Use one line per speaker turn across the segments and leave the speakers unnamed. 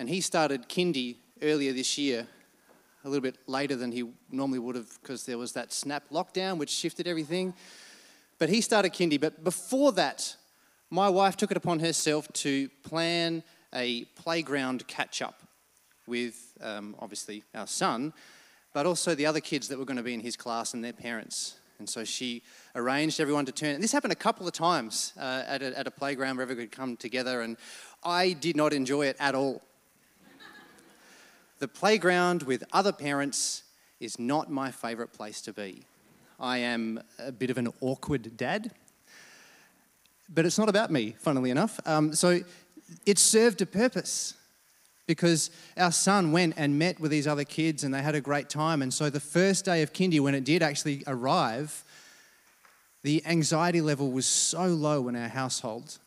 And he started kindy earlier this year, a little bit later than he normally would have because there was that snap lockdown which shifted everything. But he started kindy. But before that, my wife took it upon herself to plan a playground catch up with um, obviously our son, but also the other kids that were going to be in his class and their parents. And so she arranged everyone to turn. And this happened a couple of times uh, at, a, at a playground where everyone could come together, and I did not enjoy it at all. The playground with other parents is not my favourite place to be. I am a bit of an awkward dad, but it's not about me, funnily enough. Um, so it served a purpose because our son went and met with these other kids and they had a great time. And so the first day of kindy, when it did actually arrive, the anxiety level was so low in our household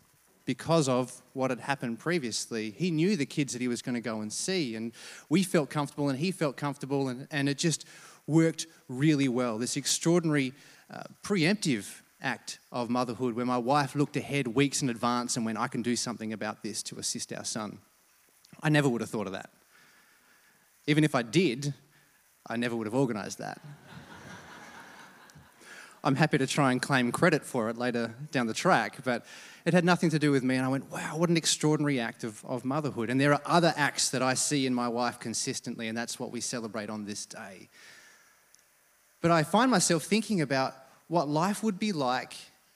because of what had happened previously. He knew the kids that he was going to go and see, and we felt comfortable and he felt comfortable, and, and it just worked really well. This extraordinary uh, preemptive act of motherhood where my wife looked ahead weeks in advance and went, I can do something about this to assist our son. I never would have thought of that. Even if I did, I never would have organised that. I'm happy to try and claim credit for it later down the track, but it had nothing to do with me. And I went, wow, what an extraordinary act of, of motherhood. And there are other acts that I see in my wife consistently, and that's what we celebrate on this day. But I find myself thinking about what life would be like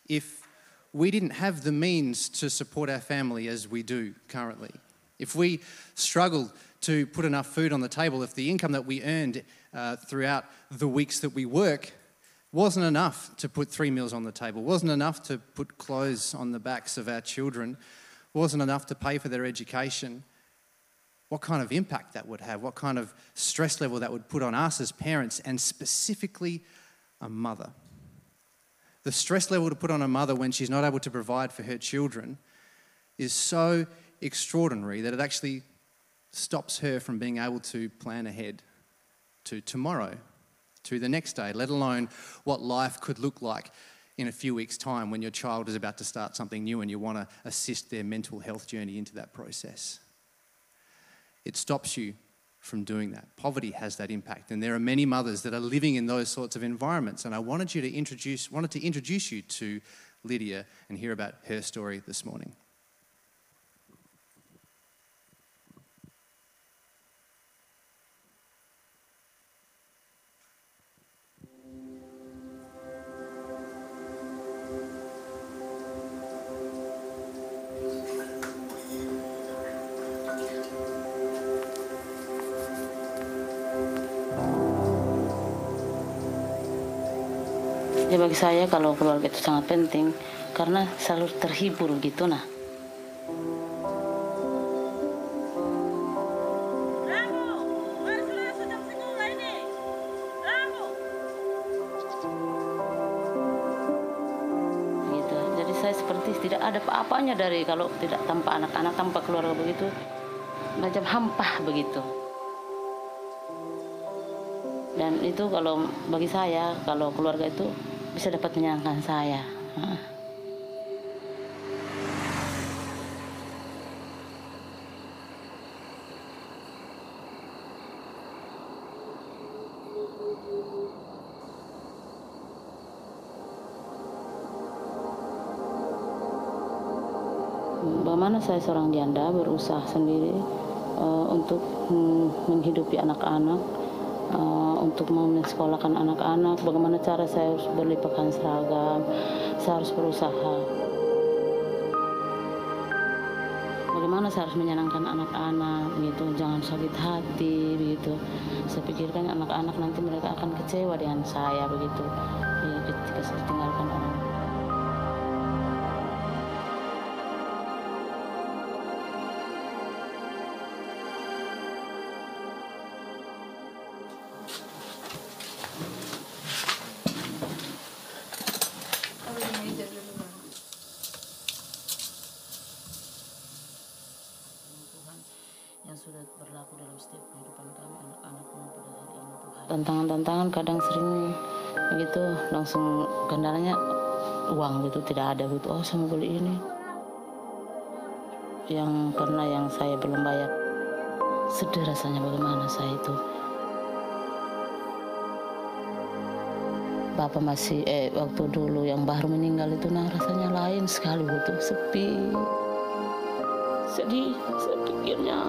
if we didn't have the means to support our family as we do currently. If we struggled to put enough food on the table, if the income that we earned uh, throughout the weeks that we work wasn't enough to put three meals on the table, wasn't enough to put clothes on the backs of our children, wasn't enough to pay for their education, what kind of impact that would have, what kind of stress level that would put on us as parents, and specifically a mother? The stress level to put on a mother when she's not able to provide for her children is so extraordinary that it actually stops her from being able to plan ahead to tomorrow, to the next day, let alone what life could look like in a few weeks' time when your child is about to start something new and you want to assist their mental health journey into that process. It stops you from doing that. Poverty has that impact, and there are many mothers that are living in those sorts of environments. And I wanted you to introduce, wanted to introduce you to Lydia and hear about her story this morning.
Ya bagi saya kalau keluarga itu sangat penting karena selalu terhibur gitu nah. Gitu. Jadi saya seperti tidak ada apa-apanya dari kalau tidak tanpa anak-anak, tanpa keluarga begitu, macam hampa begitu. Dan itu kalau bagi saya, kalau keluarga itu bisa dapat menyenangkan saya. Bagaimana saya seorang janda berusaha sendiri uh, untuk mm, menghidupi anak-anak uh, untuk mensekolahkan anak-anak, bagaimana cara saya harus beli pakaian seragam, saya harus berusaha. Bagaimana saya harus menyenangkan anak-anak, gitu, jangan sakit hati, begitu. Saya pikirkan anak-anak nanti mereka akan kecewa dengan saya, begitu, ya, ketika saya tinggalkan orang. Langsung kendalanya uang gitu tidak ada gitu. Oh saya mau beli ini. Yang pernah yang saya belum bayar. Sedih rasanya bagaimana saya itu. Bapak masih eh waktu dulu yang baru meninggal itu nah rasanya lain sekali gitu. Sepi. Sedih saya pikirnya.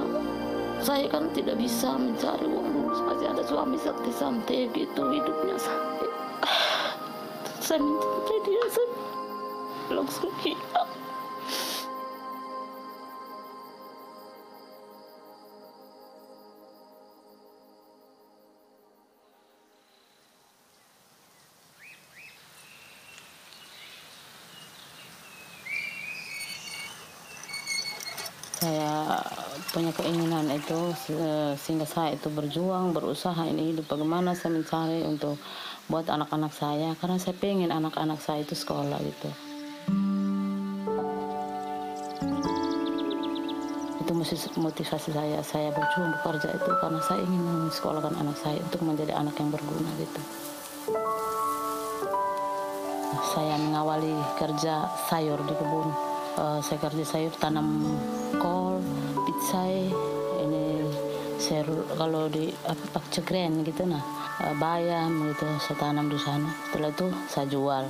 Saya kan tidak bisa mencari uang. Masih ada suami sakti santai gitu hidupnya santai Sammy, bitte, Sammy. Looks okay. Punya keinginan itu se- sehingga saya itu berjuang berusaha ini hidup. Bagaimana saya mencari untuk buat anak-anak saya? Karena saya pengen anak-anak saya itu sekolah gitu. Itu motivasi saya. Saya berjuang bekerja itu karena saya ingin mensekolahkan anak saya untuk menjadi anak yang berguna gitu. Saya mengawali kerja sayur di kebun. Eh, saya kerja sayur tanam kol, pitsai, ini sayur kalau di apa pakcekren gitu nah, Eh, bayam gitu saya tanam di sana. Setelah itu saya jual.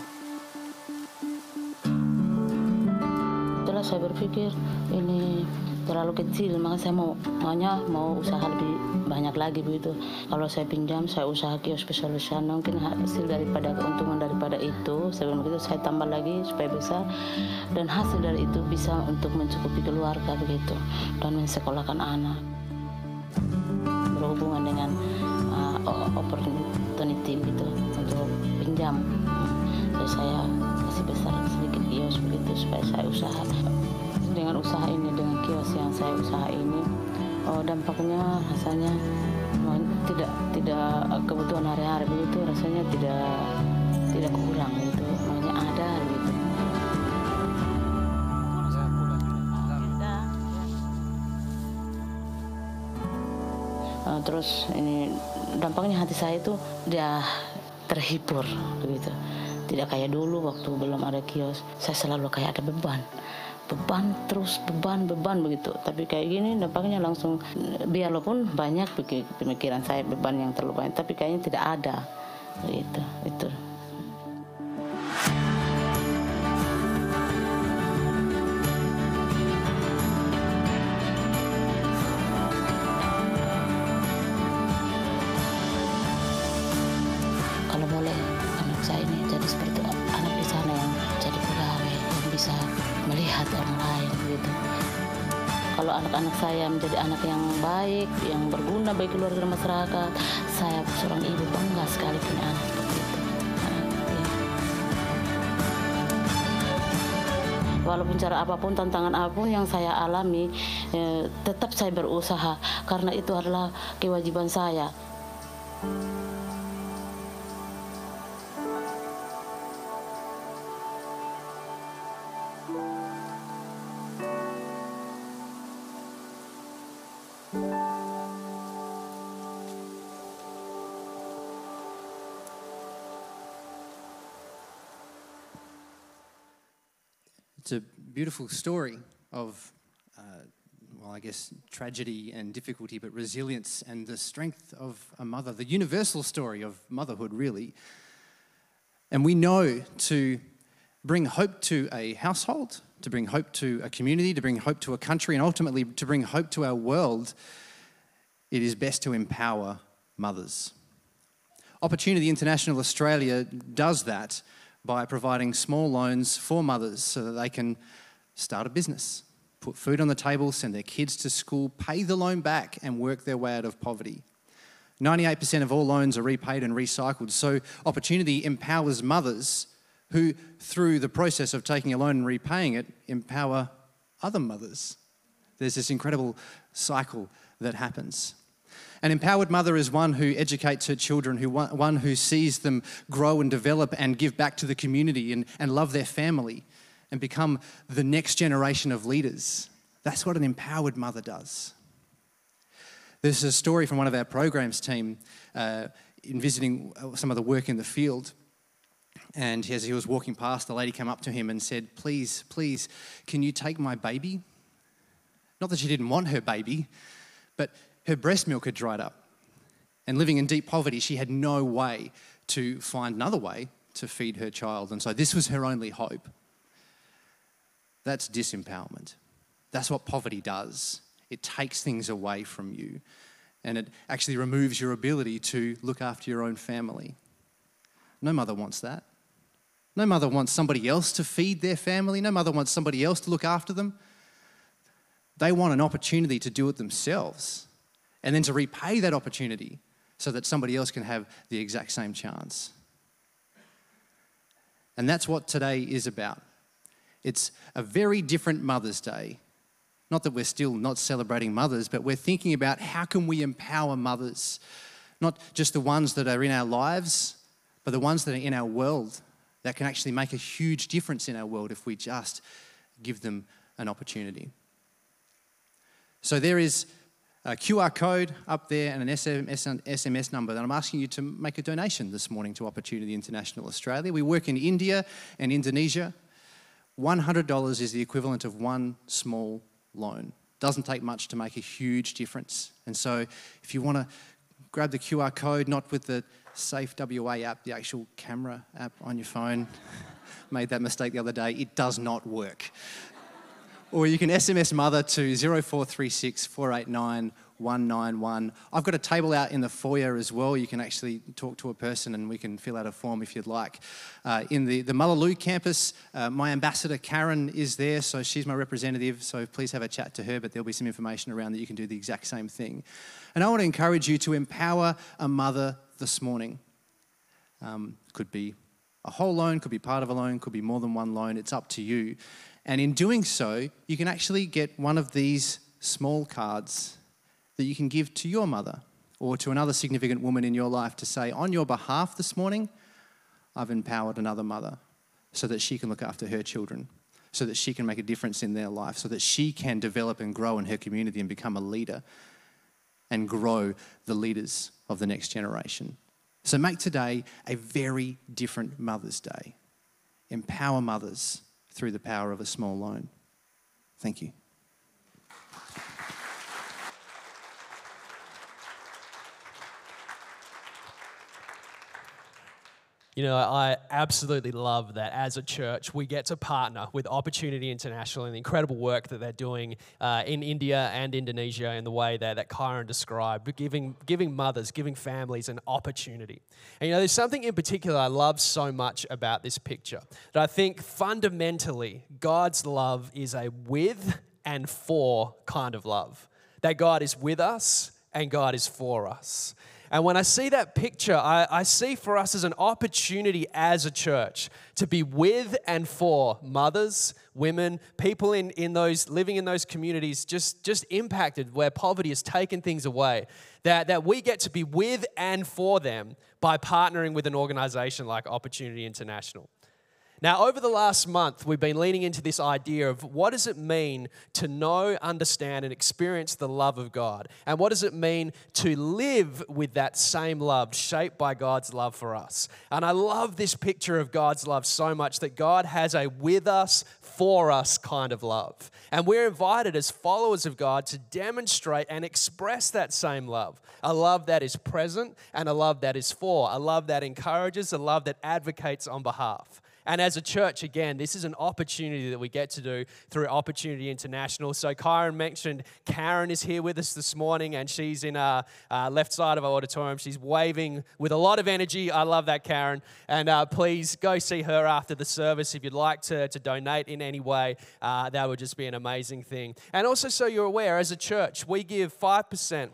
Setelah saya berpikir ini terlalu kecil, maka saya mau maunya mau usaha lebih banyak lagi begitu. Kalau saya pinjam, saya usaha kios besar di sana, mungkin hasil daripada keuntungan daripada itu, sebelum itu saya tambah lagi supaya besar dan hasil dari itu bisa untuk mencukupi keluarga begitu dan mensekolahkan anak. Berhubungan dengan uh, opportunity gitu untuk pinjam. Jadi saya kasih besar sedikit kios begitu supaya saya usaha dengan usaha ini dengan kios yang saya usaha ini oh, dampaknya rasanya tidak tidak kebutuhan hari-hari begitu rasanya tidak tidak kurang gitu. Makanya ada gitu. Eh, terus ini dampaknya hati saya itu dia terhibur begitu. Tidak kayak dulu waktu belum ada kios saya selalu kayak ada beban beban terus beban beban begitu. Tapi kayak gini dampaknya langsung biarpun banyak pemikiran saya beban yang terlalu banyak. Tapi kayaknya tidak ada. Gitu itu. Kalau boleh anak saya ini jadi seperti anak di sana yang jadi pegawai yang bisa melihat orang lain gitu. Kalau anak-anak saya menjadi anak yang baik yang berguna bagi keluarga dan masyarakat saya seorang ibu bangga sekali punya anak seperti itu. Nah, ya. walaupun cara apa pun tantangan apa pun yang saya alami eh, tetap saya berusaha. Karena itu adalah kewajiban saya
beautiful story of, uh, well, I guess, tragedy and difficulty, but resilience and the strength of a mother, the universal story of motherhood, really. And we know to bring hope to a household, to bring hope to a community, to bring hope to a country, and ultimately to bring hope to our world, it is best to empower mothers. Opportunity International Australia does that by providing small loans for mothers so that they can start a business, put food on the table, send their kids to school, pay the loan back, and work their way out of poverty. 98% of all loans are repaid and recycled. So, Opportunity empowers mothers who, through the process of taking a loan and repaying it, empower other mothers. There's this incredible cycle that happens. An empowered mother is one who educates her children, who one who sees them grow and develop and give back to the community and, and love their family and become the next generation of leaders. That's what an empowered mother does. There's a story from one of our programs team uh, in visiting uh, some of the work in the field. And as he was walking past, the lady came up to him and said, Please, please, can you take my baby? Not that she didn't want her baby, but her breast milk had dried up. And living in deep poverty, she had no way to find another way to feed her child. And so this was her only hope. That's disempowerment. That's what poverty does. It takes things away from you and it actually removes your ability to look after your own family. No mother wants that. No mother wants somebody else to feed their family. No mother wants somebody else to look after them. They want an opportunity to do it themselves and then to repay that opportunity so that somebody else can have the exact same chance. And that's what today is about. It's a very different Mother's Day. Not that we're still not celebrating mothers, but we're thinking about how can we empower mothers? Not just the ones that are in our lives, but the ones that are in our world that can actually make a huge difference in our world if we just give them an opportunity. So there is a QR code up there and an SMS number. And I'm asking you to make a donation this morning to Opportunity International Australia. We work in India and Indonesia. $100 is the equivalent of one small loan. Doesn't take much to make a huge difference. And so if you want to grab the QR code, not with the Safe WA app, the actual camera app on your phone, made that mistake the other day, it does not work or you can SMS mother to 0436 489 191. I've got a table out in the foyer as well. You can actually talk to a person and we can fill out a form if you'd like. Uh, in the, the Mullaloo campus, uh, my ambassador Karen is there, so she's my representative, so please have a chat to her, but there'll be some information around that you can do the exact same thing. And I want to encourage you to empower a mother this morning. Um, could be a whole loan, could be part of a loan, could be more than one loan, it's up to you. And in doing so, you can actually get one of these small cards that you can give to your mother or to another significant woman in your life to say, on your behalf this morning, I've empowered another mother so that she can look after her children, so that she can make a difference in their life, so that she can develop and grow in her community and become a leader and grow the leaders of the next generation. So make today a very different Mother's Day. Empower mothers through the power of a small loan. Thank you.
You know, I absolutely love that as a church, we get to partner with Opportunity International and the incredible work that they're doing uh, in India and Indonesia in the way that, that Kyron described, giving, giving mothers, giving families an opportunity. And you know, there's something in particular I love so much about this picture that I think fundamentally God's love is a with and for kind of love. That God is with us and God is for us. And when I see that picture, I, I, see for us as an opportunity as a church to be with and for mothers, women, people in, in those living in those communities just, just impacted where poverty has taken things away. That, that we get to be with and for them by partnering with an organization like Opportunity International. Now, over the last month, we've been leaning into this idea of what does it mean to know, understand, and experience the love of God? And what does it mean to live with that same love, shaped by God's love for us? And I love this picture of God's love so much that God has a with us, for us kind of love. And we're invited as followers of God to demonstrate and express that same love a love that is present and a love that is for, a love that encourages, a love that advocates on behalf. And as a church, again, this is an opportunity that we get to do through Opportunity International. So, Kyron mentioned Karen is here with us this morning, and she's in our uh, left side of our auditorium. She's waving with a lot of energy. I love that, Karen. And uh, please go see her after the service if you'd like to, to donate in any way. Uh, that would just be an amazing thing. And also, so you're aware, as a church, we give 5%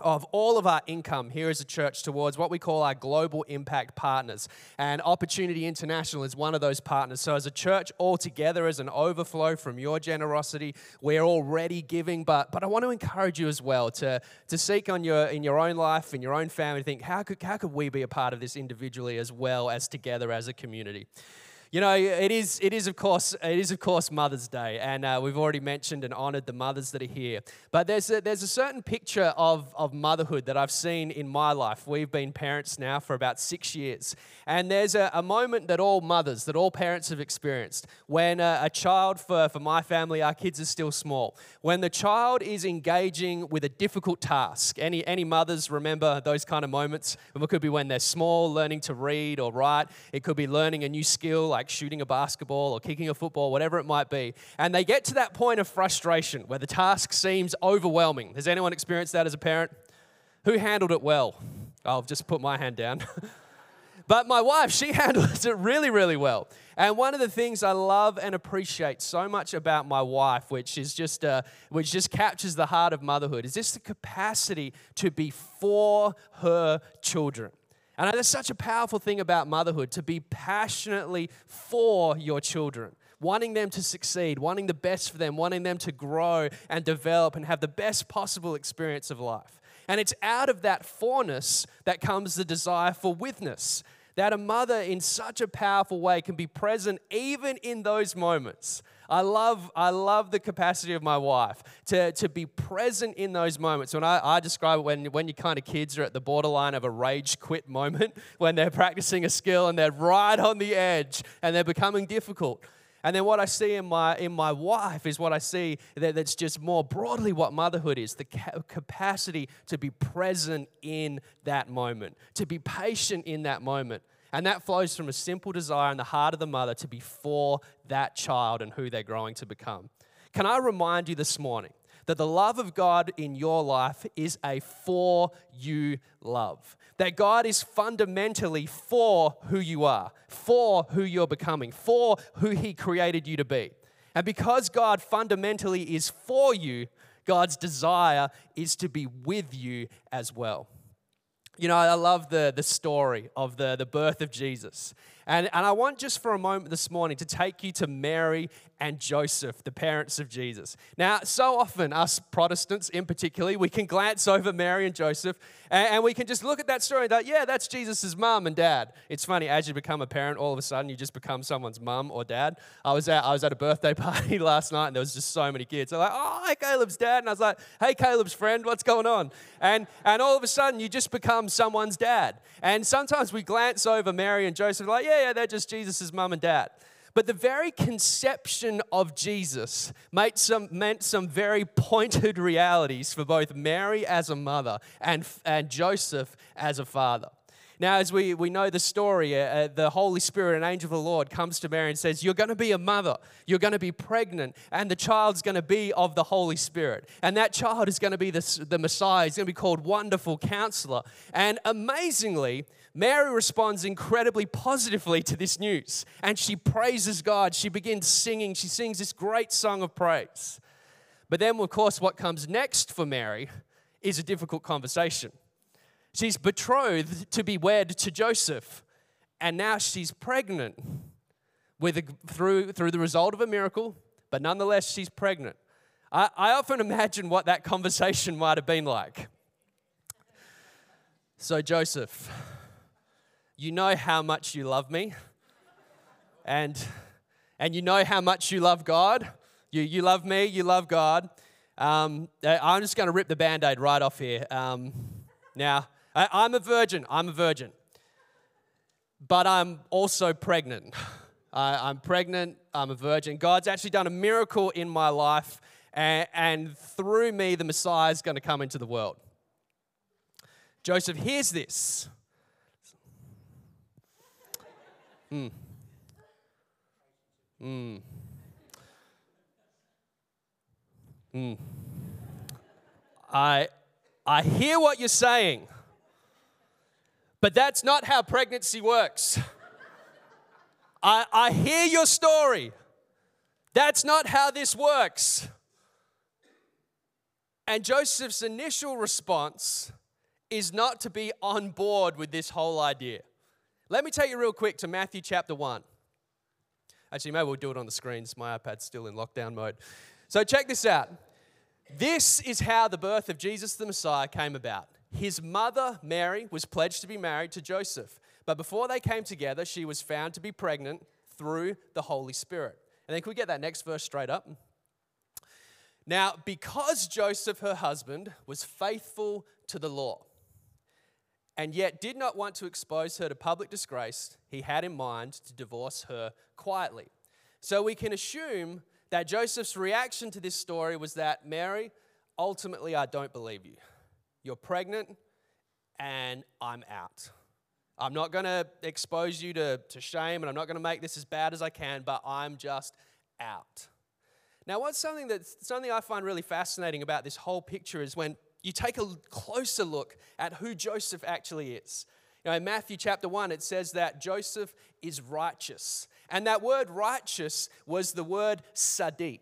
of all of our income here as a church towards what we call our global impact partners. And Opportunity International is one of those partners. So, as a church, all together, as an overflow from your generosity, we're already giving. But, but I want to encourage you as well to, to seek on your, in your own life, in your own family, think how could, how could we be a part of this individually as well as together as a community? You know, it is, it is of course, it is of course Mother's Day, and uh, we've already mentioned and honoured the mothers that are here. But there's a, there's a certain picture of, of motherhood that I've seen in my life. We've been parents now for about six years, and there's a, a moment that all mothers, that all parents have experienced when a, a child, for, for my family, our kids are still small, when the child is engaging with a difficult task. Any, any mothers remember those kind of moments? It could be when they're small, learning to read or write. It could be learning a new skill like shooting a basketball or kicking a football, whatever it might be. And they get to that point of frustration where the task seems overwhelming. Has anyone experienced that as a parent? Who handled it well? I'll just put my hand down. but my wife, she handles it really, really well. And one of the things I love and appreciate so much about my wife, which is just uh, which just captures the heart of motherhood, is just the capacity to be for her children. And that's such a powerful thing about motherhood to be passionately for your children, wanting them to succeed, wanting the best for them, wanting them to grow and develop and have the best possible experience of life. And it's out of that forness that comes the desire for witness. That a mother, in such a powerful way, can be present even in those moments I love, I love the capacity of my wife to, to be present in those moments. When I, I describe it when, when your kind of kids are at the borderline of a rage quit moment, when they're practicing a skill and they're right on the edge and they're becoming difficult. And then what I see in my, in my wife is what I see that, that's just more broadly what motherhood is the ca- capacity to be present in that moment, to be patient in that moment. And that flows from a simple desire in the heart of the mother to be for that child and who they're growing to become. Can I remind you this morning that the love of God in your life is a for you love? That God is fundamentally for who you are, for who you're becoming, for who He created you to be. And because God fundamentally is for you, God's desire is to be with you as well. You know, I love the, the story of the, the birth of Jesus. And, and I want just for a moment this morning to take you to Mary and Joseph, the parents of Jesus. Now, so often, us Protestants in particular, we can glance over Mary and Joseph and, and we can just look at that story and go, yeah, that's Jesus' mum and dad. It's funny, as you become a parent, all of a sudden you just become someone's mum or dad. I was at, I was at a birthday party last night and there was just so many kids. They're like, oh, hi, Caleb's dad. And I was like, hey, Caleb's friend, what's going on? And, and all of a sudden you just become someone's dad. And sometimes we glance over Mary and Joseph, like, yeah, yeah, they're just Jesus' mum and dad. But the very conception of Jesus made some, meant some very pointed realities for both Mary as a mother and, and Joseph as a father. Now, as we, we know the story, uh, uh, the Holy Spirit, an angel of the Lord, comes to Mary and says, You're going to be a mother. You're going to be pregnant, and the child's going to be of the Holy Spirit. And that child is going to be the, the Messiah. He's going to be called Wonderful Counselor. And amazingly, Mary responds incredibly positively to this news and she praises God. She begins singing. She sings this great song of praise. But then, of course, what comes next for Mary is a difficult conversation. She's betrothed to be wed to Joseph, and now she's pregnant with a, through, through the result of a miracle, but nonetheless, she's pregnant. I, I often imagine what that conversation might have been like. So, Joseph, you know how much you love me, and, and you know how much you love God. You, you love me, you love God. Um, I'm just going to rip the band aid right off here. Um, now, I, I'm a virgin, I'm a virgin, but I'm also pregnant. I, I'm pregnant, I'm a virgin. God's actually done a miracle in my life, and, and through me, the Messiah is going to come into the world. Joseph hears this. Mm. Mm. Mm. I, I hear what you're saying, but that's not how pregnancy works. I, I hear your story. That's not how this works. And Joseph's initial response is not to be on board with this whole idea. Let me take you real quick to Matthew chapter 1. Actually, maybe we'll do it on the screens. My iPad's still in lockdown mode. So, check this out. This is how the birth of Jesus the Messiah came about. His mother, Mary, was pledged to be married to Joseph. But before they came together, she was found to be pregnant through the Holy Spirit. And then can we get that next verse straight up? Now, because Joseph, her husband, was faithful to the law, and yet did not want to expose her to public disgrace, he had in mind to divorce her quietly. So we can assume that Joseph's reaction to this story was that, Mary, ultimately, I don't believe you. You're pregnant, and I'm out. I'm not going to expose you to, to shame, and I'm not going to make this as bad as I can, but I'm just out. Now, what's something that something I find really fascinating about this whole picture is when you take a closer look at who Joseph actually is. You know, in Matthew chapter 1, it says that Joseph is righteous. And that word righteous was the word Sadiq.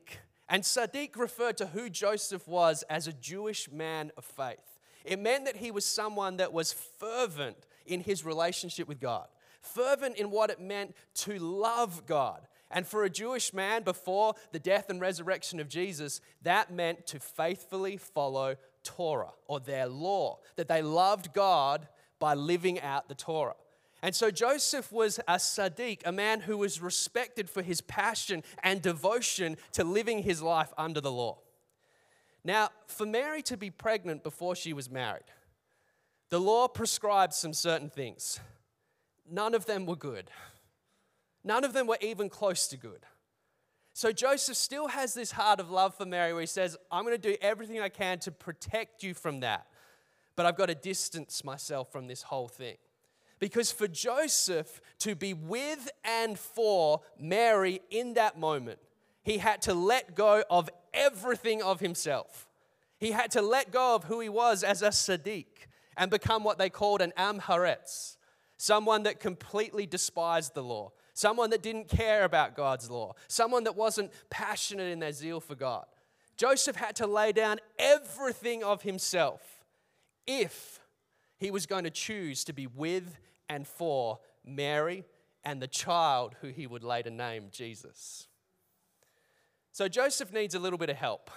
And Sadiq referred to who Joseph was as a Jewish man of faith. It meant that he was someone that was fervent in his relationship with God, fervent in what it meant to love God. And for a Jewish man before the death and resurrection of Jesus, that meant to faithfully follow Torah or their law, that they loved God by living out the Torah. And so Joseph was a Sadiq, a man who was respected for his passion and devotion to living his life under the law. Now, for Mary to be pregnant before she was married, the law prescribed some certain things. None of them were good. None of them were even close to good. So Joseph still has this heart of love for Mary where he says, I'm going to do everything I can to protect you from that. But I've got to distance myself from this whole thing. Because for Joseph to be with and for Mary in that moment, he had to let go of everything of himself. He had to let go of who he was as a Sadiq and become what they called an Am Haaretz, someone that completely despised the law, someone that didn't care about God's law, someone that wasn't passionate in their zeal for God. Joseph had to lay down everything of himself if he was going to choose to be with and for Mary and the child who he would later name Jesus. So Joseph needs a little bit of help.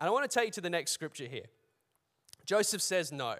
And I want to take you to the next scripture here. Joseph says no.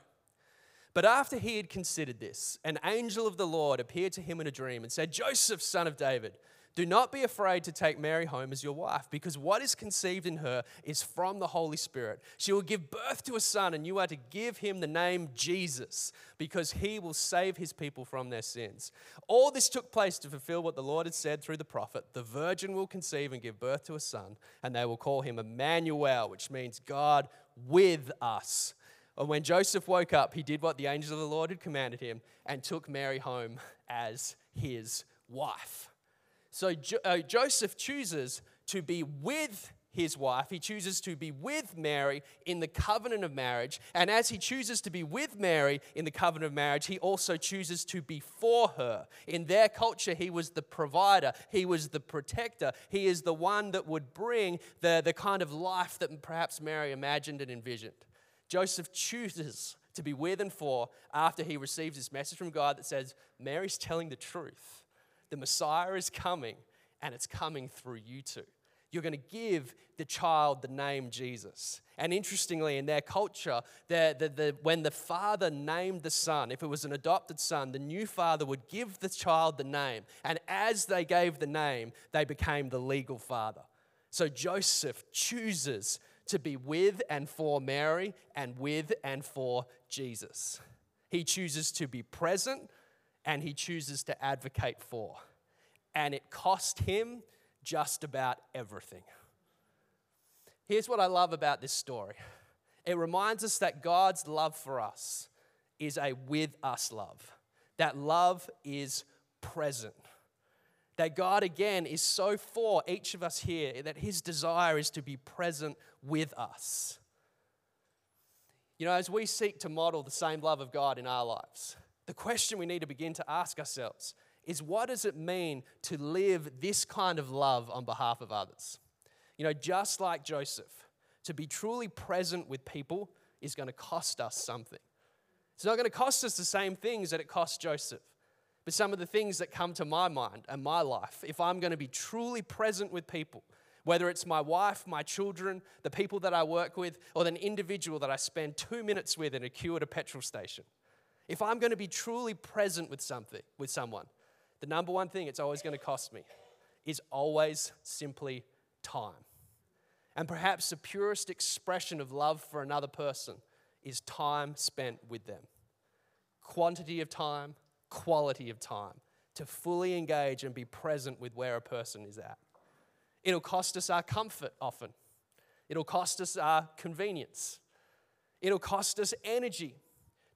But after he had considered this, an angel of the Lord appeared to him in a dream and said, Joseph, son of David, do not be afraid to take Mary home as your wife, because what is conceived in her is from the Holy Spirit. She will give birth to a son, and you are to give him the name Jesus, because he will save his people from their sins. All this took place to fulfill what the Lord had said through the prophet The virgin will conceive and give birth to a son, and they will call him Emmanuel, which means God with us. And when Joseph woke up, he did what the angel of the Lord had commanded him and took Mary home as his wife. So jo- uh, Joseph chooses to be with his wife. He chooses to be with Mary in the covenant of marriage. And as he chooses to be with Mary in the covenant of marriage, he also chooses to be for her. In their culture, he was the provider, he was the protector, he is the one that would bring the, the kind of life that perhaps Mary imagined and envisioned. Joseph chooses to be with and for after he receives this message from God that says, Mary's telling the truth. The Messiah is coming, and it's coming through you two. You're going to give the child the name Jesus. And interestingly, in their culture, the, the, the, when the father named the son, if it was an adopted son, the new father would give the child the name. And as they gave the name, they became the legal father. So Joseph chooses to be with and for Mary and with and for Jesus. He chooses to be present and he chooses to advocate for. And it cost him just about everything. Here's what I love about this story it reminds us that God's love for us is a with us love, that love is present. That God, again, is so for each of us here that his desire is to be present with us. You know, as we seek to model the same love of God in our lives, the question we need to begin to ask ourselves is what does it mean to live this kind of love on behalf of others? You know, just like Joseph, to be truly present with people is going to cost us something. It's not going to cost us the same things that it cost Joseph. But some of the things that come to my mind and my life, if I'm going to be truly present with people, whether it's my wife, my children, the people that I work with, or an individual that I spend two minutes with in a queue at a petrol station, if I'm going to be truly present with something, with someone, the number one thing it's always going to cost me is always simply time. And perhaps the purest expression of love for another person is time spent with them. Quantity of time, quality of time to fully engage and be present with where a person is at. It'll cost us our comfort often, it'll cost us our convenience, it'll cost us energy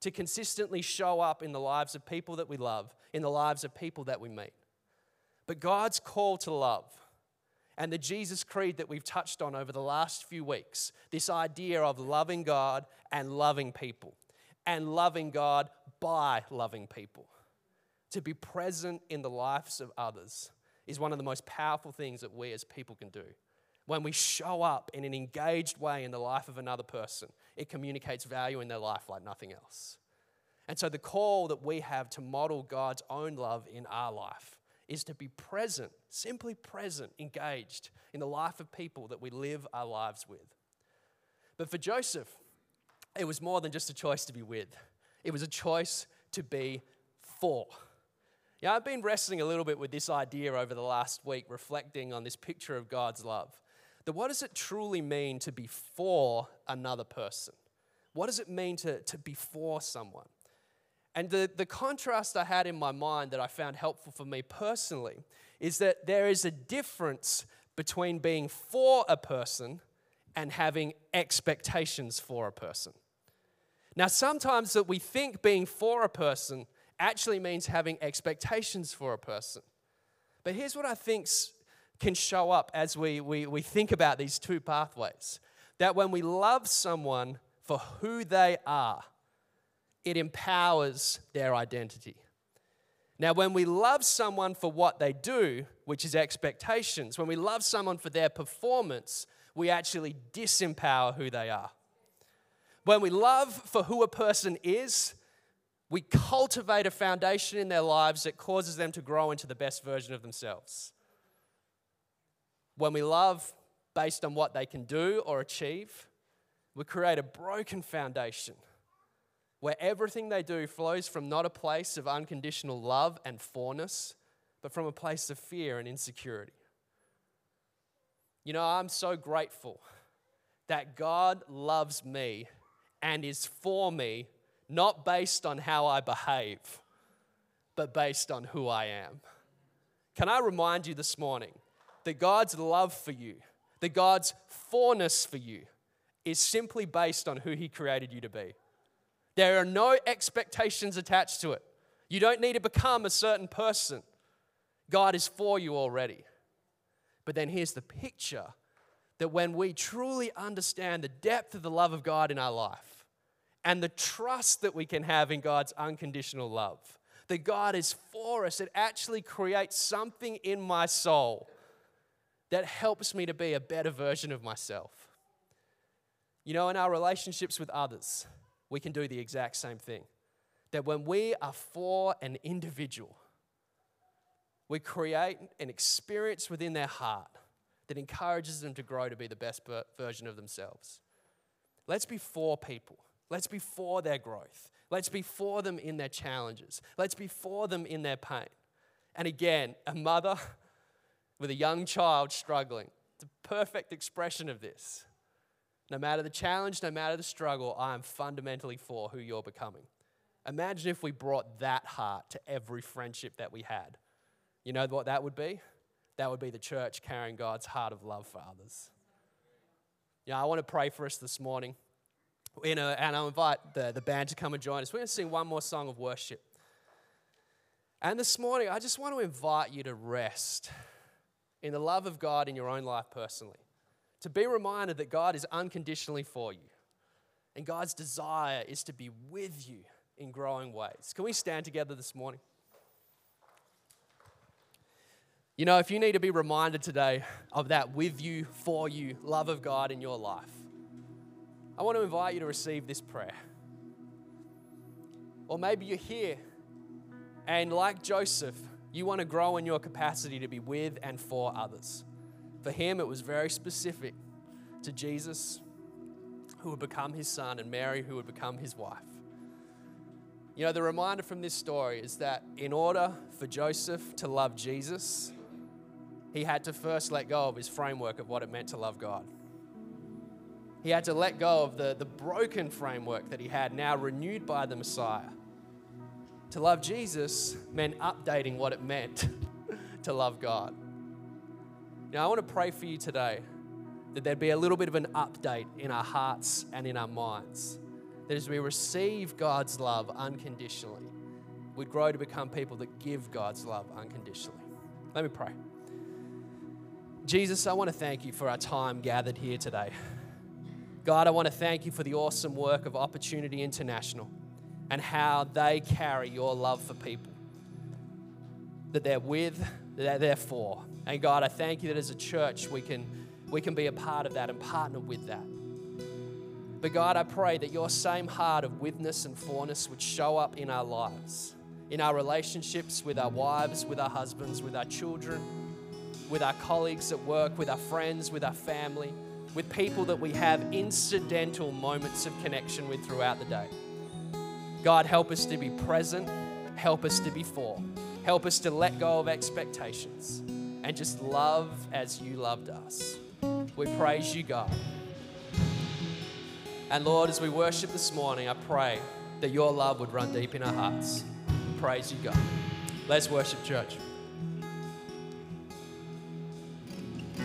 to consistently show up in the lives of people that we love, in the lives of people that we meet. But God's call to love and the Jesus Creed that we've touched on over the last few weeks this idea of loving God and loving people, and loving God by loving people. To be present in the lives of others is one of the most powerful things that we as people can do. When we show up in an engaged way in the life of another person, it communicates value in their life like nothing else. And so, the call that we have to model God's own love in our life is to be present, simply present, engaged in the life of people that we live our lives with. But for Joseph, it was more than just a choice to be with, it was a choice to be for. Yeah, I've been wrestling a little bit with this idea over the last week, reflecting on this picture of God's love. That what does it truly mean to be for another person? What does it mean to, to be for someone? And the, the contrast I had in my mind that I found helpful for me personally is that there is a difference between being for a person and having expectations for a person. Now, sometimes that we think being for a person actually means having expectations for a person. But here's what I think can show up as we, we, we think about these two pathways that when we love someone for who they are, it empowers their identity. Now, when we love someone for what they do, which is expectations, when we love someone for their performance, we actually disempower who they are. When we love for who a person is, we cultivate a foundation in their lives that causes them to grow into the best version of themselves. When we love based on what they can do or achieve, we create a broken foundation where everything they do flows from not a place of unconditional love and forness, but from a place of fear and insecurity. You know, I'm so grateful that God loves me and is for me, not based on how I behave, but based on who I am. Can I remind you this morning that God's love for you, that God's forness for you, is simply based on who He created you to be? There are no expectations attached to it. You don't need to become a certain person. God is for you already. But then here's the picture that when we truly understand the depth of the love of God in our life and the trust that we can have in God's unconditional love, that God is for us, it actually creates something in my soul that helps me to be a better version of myself. You know, in our relationships with others, we can do the exact same thing. That when we are for an individual, we create an experience within their heart that encourages them to grow to be the best version of themselves. Let's be for people. Let's be for their growth. Let's be for them in their challenges. Let's be for them in their pain. And again, a mother with a young child struggling, it's a perfect expression of this. No matter the challenge, no matter the struggle, I am fundamentally for who you're becoming. Imagine if we brought that heart to every friendship that we had. You know what that would be? That would be the church carrying God's heart of love for others. Yeah, I want to pray for us this morning. You know, and I'll invite the, the band to come and join us. We're going to sing one more song of worship. And this morning, I just want to invite you to rest in the love of God in your own life personally to be reminded that God is unconditionally for you. And God's desire is to be with you in growing ways. Can we stand together this morning? You know, if you need to be reminded today of that with you, for you, love of God in your life, I want to invite you to receive this prayer. Or maybe you're here and, like Joseph, you want to grow in your capacity to be with and for others. For him, it was very specific to Jesus, who would become his son, and Mary, who would become his wife. You know, the reminder from this story is that in order for Joseph to love Jesus, he had to first let go of his framework of what it meant to love God. He had to let go of the, the broken framework that he had, now renewed by the Messiah. To love Jesus meant updating what it meant to love God. Now, I want to pray for you today that there'd be a little bit of an update in our hearts and in our minds. That as we receive God's love unconditionally, we'd grow to become people that give God's love unconditionally. Let me pray. Jesus, I want to thank you for our time gathered here today. God, I want to thank you for the awesome work of Opportunity International and how they carry your love for people. That they're with, that they're for. And God, I thank you that as a church we can, we can be a part of that and partner with that. But God, I pray that your same heart of withness and forness would show up in our lives, in our relationships with our wives, with our husbands, with our children, with our colleagues at work, with our friends, with our family, with people that we have incidental moments of connection with throughout the day. God, help us to be present, help us to be for, help us to let go of expectations and just love as you loved us. We praise you, God. And Lord, as we worship this morning, I pray that your love would run deep in our hearts. Praise you, God. Let's worship, church.